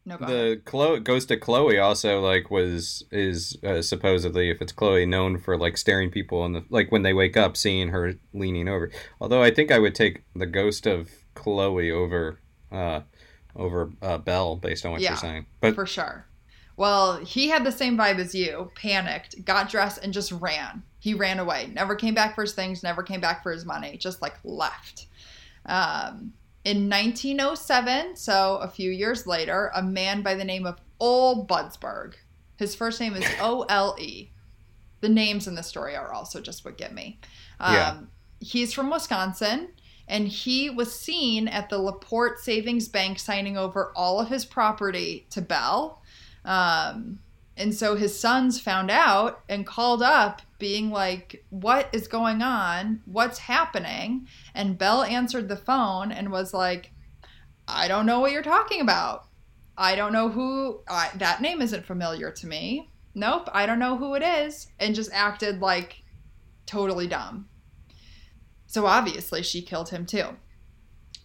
No, the Chloe Ghost of Chloe also like was is uh, supposedly if it's Chloe known for like staring people in the like when they wake up seeing her leaning over. Although I think I would take the ghost of Chloe over uh over uh, Belle based on what Yeah. you're saying. But for sure. Well, he had the same vibe as you, panicked, got dressed, and just ran. He ran away. Never came back for his things, never came back for his money, just like left. Um, in 1907, so a few years later, a man by the name of Ole Budsberg, his first name is O L E. The names in the story are also just what get me. Um, Yeah. He's from Wisconsin and he was seen at the Laporte Savings Bank signing over all of his property to Bell. Um, and so his sons found out and called up, being like, What is going on? What's happening? And Bell answered the phone and was like, I don't know what you're talking about. I don't know who, I, that name isn't familiar to me. Nope, I don't know who it is. And just acted like totally dumb. So obviously she killed him too.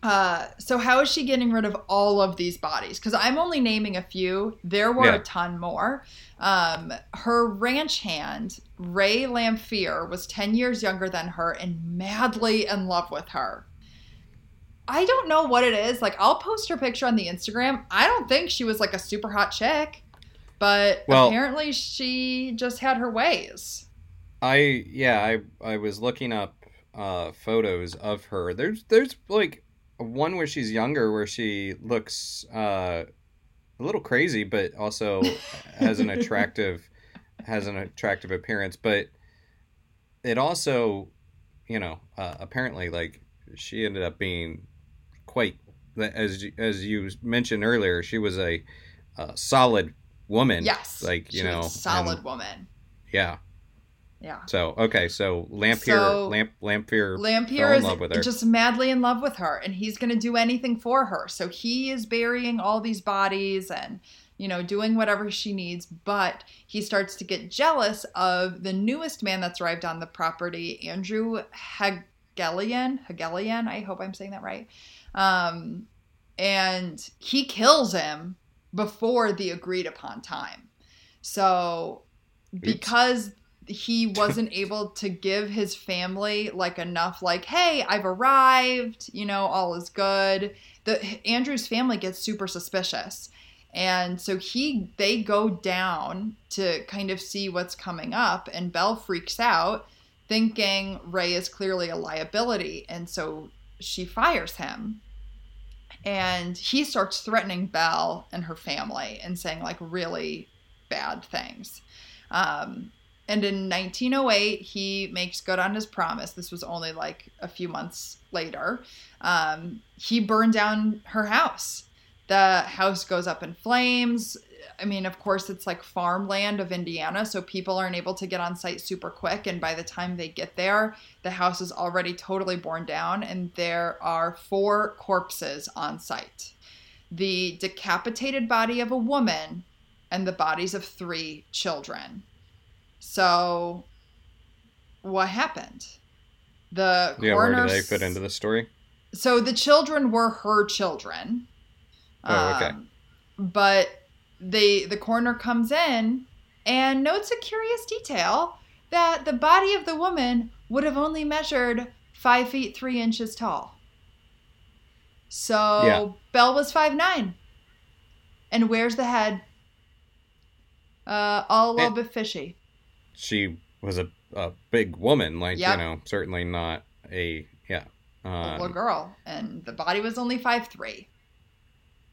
Uh, so how is she getting rid of all of these bodies? Because I'm only naming a few. There were Yeah. a ton more. Um, her ranch hand, Ray Lamphere, was 10 years younger than her and madly in love with her. I don't know what it is. Like, I'll post her picture on the Instagram. I don't think she was like a super hot chick, but Well- apparently she just had her ways. I yeah, I I was looking up uh photos of her. There's there's like one where she's younger where she looks uh a little crazy but also has an attractive has an attractive appearance, but it also, you know, uh, apparently like she ended up being quite as you- as you mentioned earlier, she was a, uh solid woman. Yes. like you know, solid and- woman. yeah. Yeah. So okay, so Lamphere, So- Lamp, Lamphere in is love with her. just madly in love with her, and he's going to do anything for her. So he is burying all these bodies and, you know, doing whatever she needs. But he starts to get jealous of the newest man that's arrived on the property, Andrew Hegelian. Hegelian, I hope I'm saying that right. Um, and he kills him before the agreed upon time. So because he wasn't able to give his family like enough like hey i've arrived you know all is good. The andrew's family gets super suspicious. And so he they go down to kind of see what's coming up and belle freaks out thinking ray is clearly a liability and so she fires him. And he starts threatening belle and her family and saying like really bad things. Um, and in 1908, he makes good on his promise. This was only like a few months later. Um, he burned down her house. The house goes up in flames. I mean, of course, it's like farmland of Indiana, so people aren't able to get on site super quick. And by the time they get there, the house is already totally borne down, and there are four corpses on site the decapitated body of a woman and the bodies of three children. So, what happened? The Yeah, where do they fit into the story? so the children were her children. Oh, okay. Um, but they the coroner comes in and notes a curious detail that the body of the woman would have only measured five feet three inches tall. So Yeah. Belle was five nine. And where's the head? Uh, all a little bit fishy. She was a, a big woman, like Yep. you know, certainly not a yeah. a Um, little girl, and the body was only five three.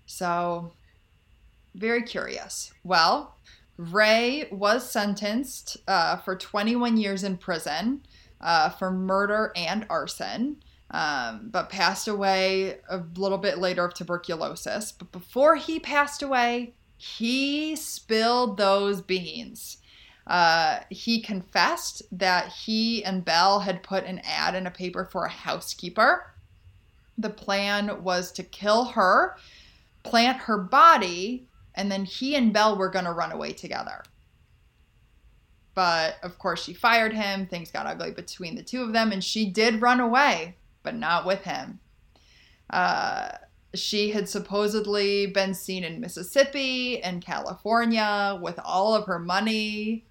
So, very curious. Well, Ray was sentenced uh, for 21 years in prison uh, for murder and arson, um, but passed away a little bit later of tuberculosis. But before he passed away, he spilled those beans. Uh, he confessed that he and Bell had put an ad in a paper for a housekeeper. The plan was to kill her, plant her body, and then he and Bell were going to run away together. But of course, she fired him. Things got ugly between the two of them, and she did run away, but not with him. Uh, she had supposedly been seen in Mississippi and California with all of her money,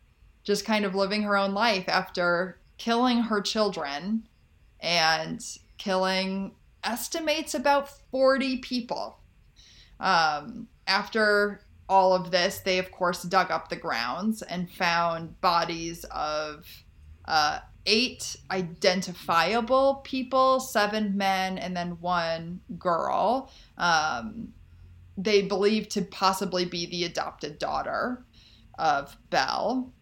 just kind of living her own life after killing her children and killing estimates about 40 people. Um, after all of this, they of course dug up the grounds and found bodies of uh, eight identifiable people seven men and then one girl. Um, they believe to possibly be the adopted daughter of Belle.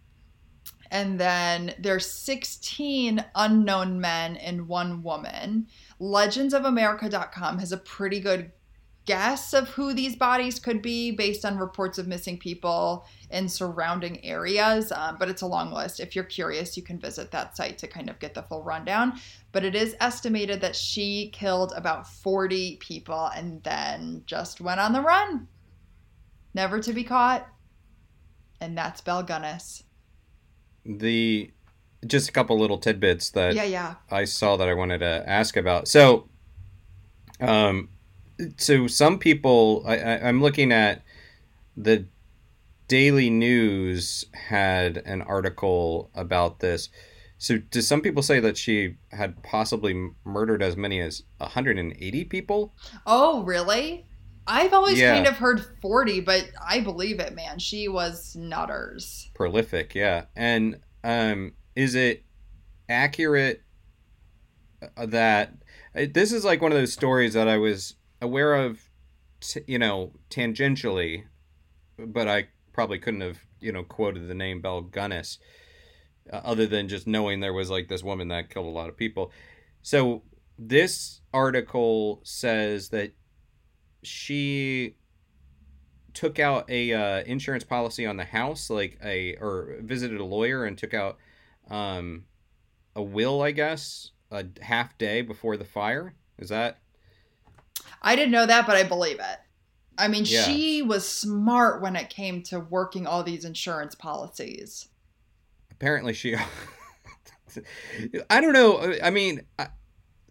And then there's 16 unknown men and one woman. Legendsofamerica.com has a pretty good guess of who these bodies could be based on reports of missing people in surrounding areas, um, but it's a long list. If you're curious, you can visit that site to kind of get the full rundown. But it is estimated that she killed about 40 people and then just went on the run, never to be caught. And that's Belle Gunness. The just a couple little tidbits that Yeah, yeah. I saw that I wanted to ask about. So, um, so some people, I, I, I'm looking at the Daily News had an article about this. So, do some people say that she had possibly murdered as many as 180 people? Oh, really? I've always Yeah. kind of heard 40, but I believe it, man. She was nutters. Prolific, yeah. And um, is it accurate uh, that uh, this is like one of those stories that I was aware of, t- you know, tangentially, but I probably couldn't have, you know, quoted the name Belle Gunness, uh, other than just knowing there was like this woman that killed a lot of people. So this article says that she took out a uh, insurance policy on the house, like a or visited a lawyer and took out um, a will, I guess, a half day before the fire. Is that I didn't know that, but I believe it. I mean, Yeah. she was smart when it came to working all these insurance policies. apparently she? I don't know. I mean, I,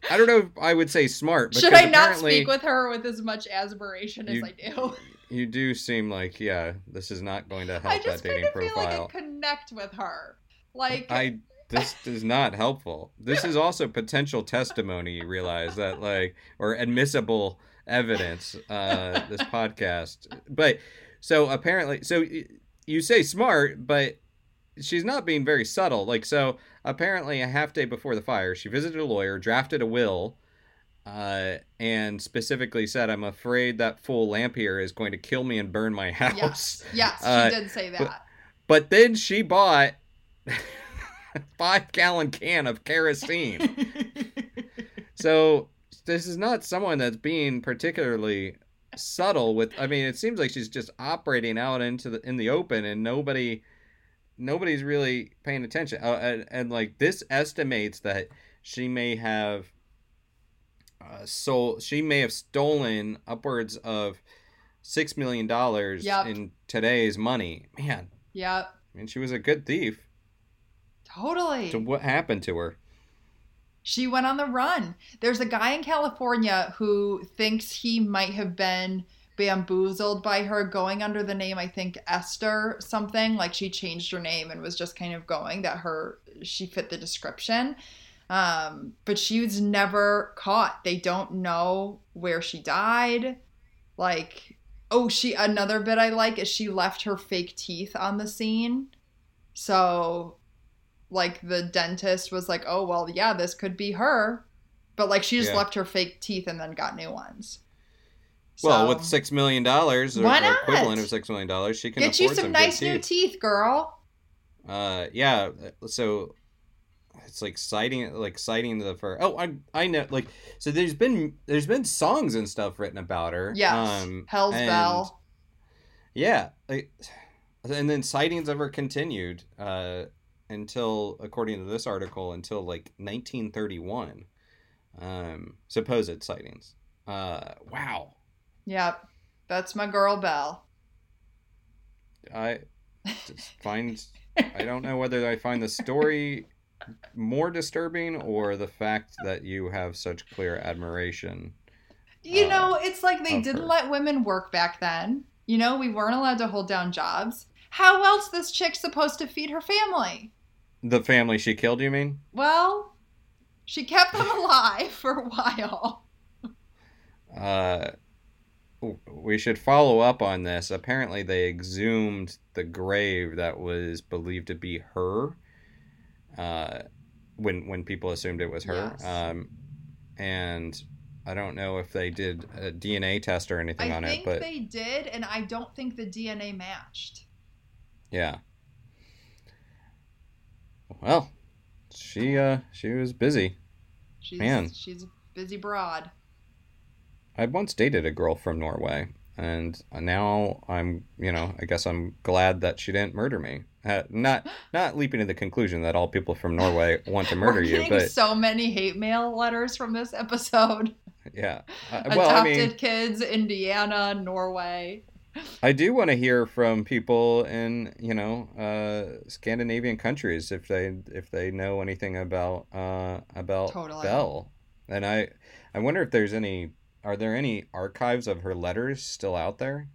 I don't know if I would say smart. Should I not speak with her with as much aspiration as I do? You do seem like yeah, this is not going to help I just that kind dating of feel like. I connect with her. Like, I this is not helpful. This is also potential testimony. You realize that like or admissible evidence. Uh, this podcast, but so apparently, so you say smart, but she's not being very subtle. Like so, apparently, a half day before the fire, she visited a lawyer, drafted a will. Uh, and specifically said, "I'm afraid that fool Lamphere is going to kill me and burn my house." yes, yes, she Uh, did say that. But then she bought a five gallon can of kerosene. so this is not someone that's being particularly subtle with I mean it seems like she's just operating out into the in the open and nobody nobody's really paying attention. Uh, and, and like this estimates that she may have uh, sold she may have stolen upwards of 6 million dollars Yep. in today's money. Man, yep. I mean she was a good thief. Totally. So what happened to her? She went on the run. There's a guy in California who thinks he might have been bamboozled by her going under the name I think Esther something like she changed her name and was just kind of going that her she fit the description. Um, but she was never caught. They don't know where she died. Like oh, she another bit I like is she left her fake teeth on the scene. So like the dentist was like, "Oh, well, yeah, this could be her." But like she just Yeah. left her fake teeth and then got new ones. Well, with six million dollars, or equivalent of six million dollars, she can get you some good nice new teeth. teeth, girl. Uh, yeah. So it's like citing, like citing the for. Oh, I I know. Like, so there's been there's been songs and stuff written about her. Yes, Um, Hell's and- Bell. Yeah. Like, and then sightings of her continued uh, until, according to this article, until like 1931. Um, supposed sightings. Uh, wow. Yep, that's my girl Belle. I just find I don't know whether I find the story more disturbing or the fact that you have such clear admiration. You Uh, know, it's like they didn't her. let women work back then. You know, we weren't allowed to hold down jobs. How else this chick supposed to feed her family? The family she killed, you mean? Well, she kept them alive for a while. Uh, we should follow up on this. Apparently, they exhumed the grave that was believed to be her. Uh, when when people assumed it was her. Yes. Um, and I don't know if they did a DNA test or anything I on it, but they did, and I don't think the DNA matched. Yeah. Well, she uh she was busy. She's Man. she's busy broad. I once dated a girl from Norway, and now I'm, you know, I guess I'm glad that she didn't murder me. Uh, not not leaping to the conclusion that all people from Norway want to murder you, but so many hate mail letters from this episode. yeah. Uh, Adopted well, I mean, kids, Indiana, Norway. I do want to hear from people in, you know, uh, Scandinavian countries if they if they know anything about uh, about Totally. Belle. And I I wonder if there's any are there any archives of her letters still out there?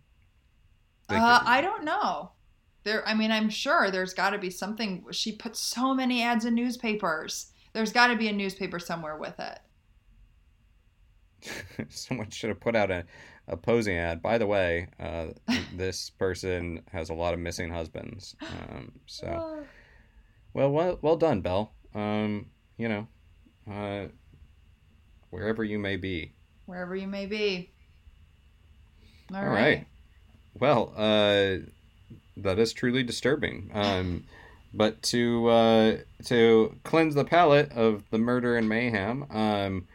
Uh, I don't know. There, I mean, I'm sure there's got to be something. She put so many ads in newspapers. There's got to be a newspaper somewhere with it. someone should have put out a, a posing ad. By the way, uh, this person has a lot of missing husbands. Um, so well, well, well done, Belle. Um, you know, uh, wherever you may be. Wherever you may be. All right. Well, uh, that is truly disturbing. Um, but to uh, to cleanse the palate of the murder and mayhem, um,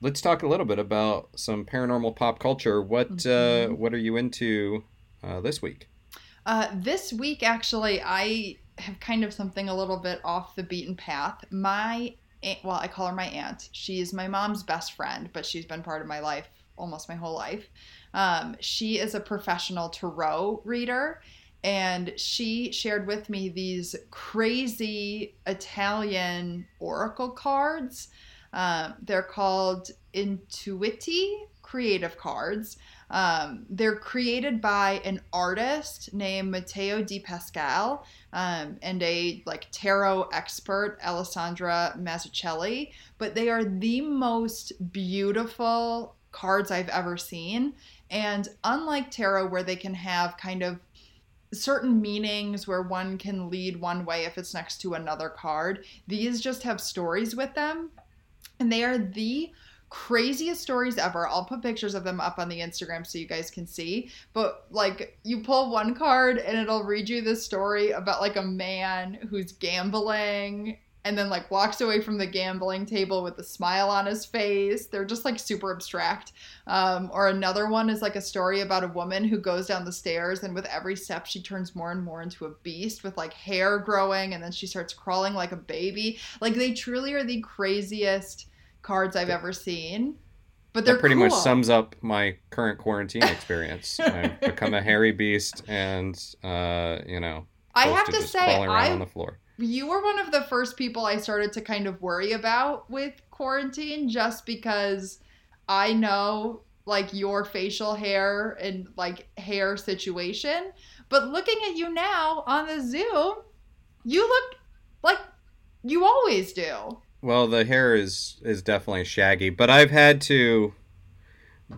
let's talk a little bit about some paranormal pop culture. What uh, Mhm. what are you into uh, this week? Uh, this week, actually, I have kind of something a little bit off the beaten path. My well, I call her my aunt. She's my mom's best friend, but she's been part of my life almost my whole life. Um, she is a professional tarot reader, and she shared with me these crazy Italian oracle cards. Um, they're called Intuiti creative cards. Um, they're created by an artist named Matteo Di Pascal um, and a like tarot expert, Alessandra Mazzucchelli. But they are the most beautiful cards I've ever seen. And unlike tarot, where they can have kind of certain meanings where one can lead one way if it's next to another card, these just have stories with them. And they are the craziest stories ever. I'll put pictures of them up on the Instagram so you guys can see. But like you pull one card and it'll read you this story about like a man who's gambling and then like walks away from the gambling table with a smile on his face. They're just like super abstract. Um, or another one is like a story about a woman who goes down the stairs and with every step she turns more and more into a beast with like hair growing and then she starts crawling like a baby. Like they truly are the craziest cards I've ever seen. But they're that pretty cool. much sums up my current quarantine experience. I've become a hairy beast, and uh, you know, I have to say, I on the floor. you were one of the first people I started to kind of worry about with quarantine just because I know like your facial hair and like hair situation. But looking at you now on the Zoom, you look like you always do. Well, the hair is is definitely shaggy, but I've had to.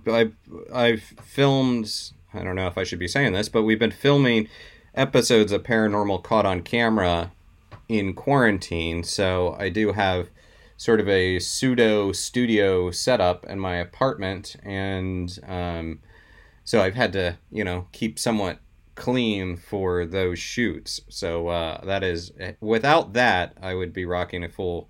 I've I've filmed. I don't know if I should be saying this, but we've been filming episodes of Paranormal caught on camera in quarantine. So I do have sort of a pseudo studio setup in my apartment, and um, so I've had to you know keep somewhat clean for those shoots. So uh, that is without that, I would be rocking a full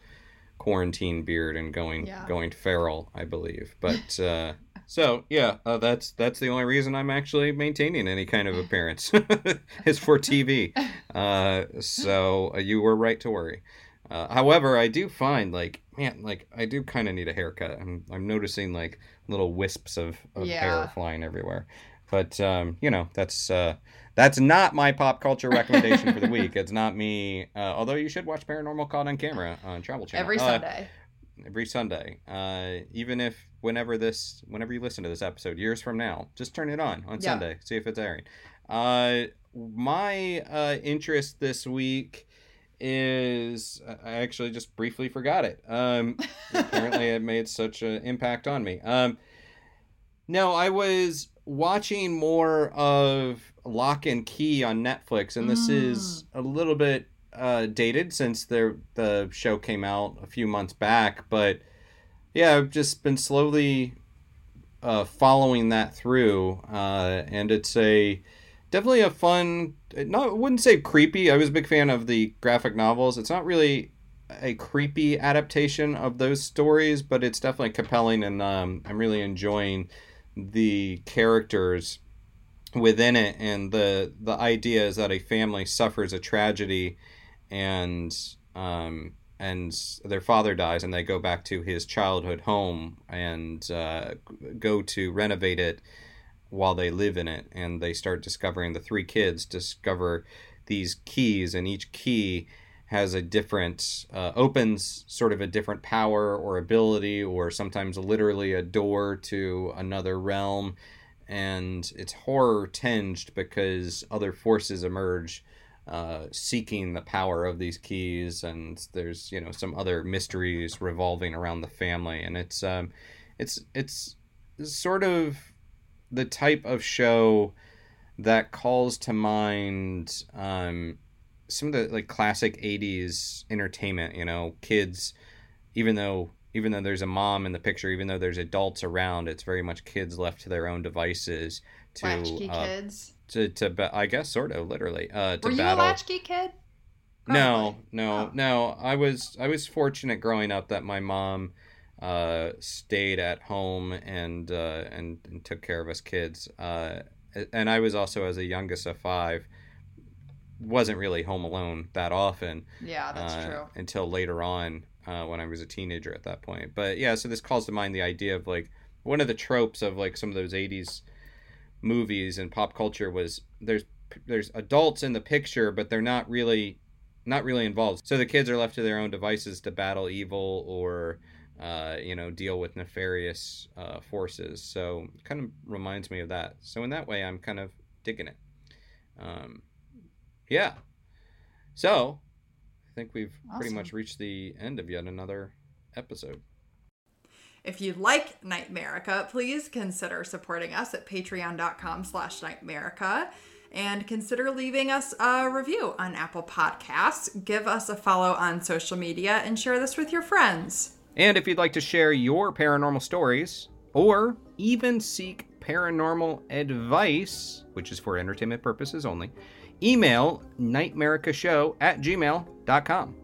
quarantine beard and going Yeah. going feral, I believe. But uh, so yeah, uh, that's that's the only reason I'm actually maintaining any kind of appearance is for TV. Uh, so uh, you were right to worry. Uh, however, I do find like man, like I do kind of need a haircut. I'm I'm noticing like little wisps of, of Yeah. hair flying everywhere. But um, you know that's uh, that's not my pop culture recommendation for the week. It's not me. Uh, although you should watch Paranormal Caught on Camera on Travel Channel Every Uh, Sunday. every Sunday. Uh, even if whenever this, whenever you listen to this episode, years from now, just turn it on on Yeah. Sunday, see if it's airing. Uh, my uh, interest this week is I actually just briefly forgot it. Um, apparently, it made such an impact on me. Um, no, I was watching more of Locke and Key on Netflix, and this is a little bit uh, dated since the the show came out a few months back. But yeah, I've just been slowly uh, following that through, uh, and it's a definitely a fun. Not I wouldn't say creepy. I was a big fan of the graphic novels. It's not really a creepy adaptation of those stories, but it's definitely compelling, and um, I'm really enjoying the characters within it and the the idea is that a family suffers a tragedy and um and their father dies and they go back to his childhood home and uh, go to renovate it while they live in it. And they start discovering the three kids discover these keys and each key has a different uh, opens sort of a different power or ability or sometimes literally a door to another realm and it's horror tinged because other forces emerge uh, seeking the power of these keys and there's you know some other mysteries revolving around the family. And it's um it's it's sort of the type of show that calls to mind um some of the like classic 80s entertainment you know kids even though even though there's a mom in the picture even though there's adults around it's very much kids left to their own devices to Latchkey uh, kids. to to i guess sort of literally uh to Were you battle a latchkey kid? no no Oh. no i was i was fortunate growing up that my mom uh stayed at home and uh and, and took care of us kids uh and i was also as a youngest of five wasn't really home alone that often Yeah, that's uh, true. until later on uh, when I was a teenager at that point. But yeah, so this calls to mind the idea of like one of the tropes of like some of those 80s movies and pop culture was there's there's adults in the picture but they're not really not really involved. So the kids are left to their own devices to battle evil or uh, you know deal with nefarious uh, forces. So kind of reminds me of that. So in that way I'm kind of digging it. Um, yeah. So think we've pretty much reached the end of yet another episode. If you like Nightmerica, please consider supporting us at patreon.com slash Nightmerica and consider leaving us a review on Apple Podcasts. Give us a follow on social media and share this with your friends. And if you'd like to share your paranormal stories or even seek paranormal advice, which is for entertainment purposes only, email nightmericashow at gmail.com.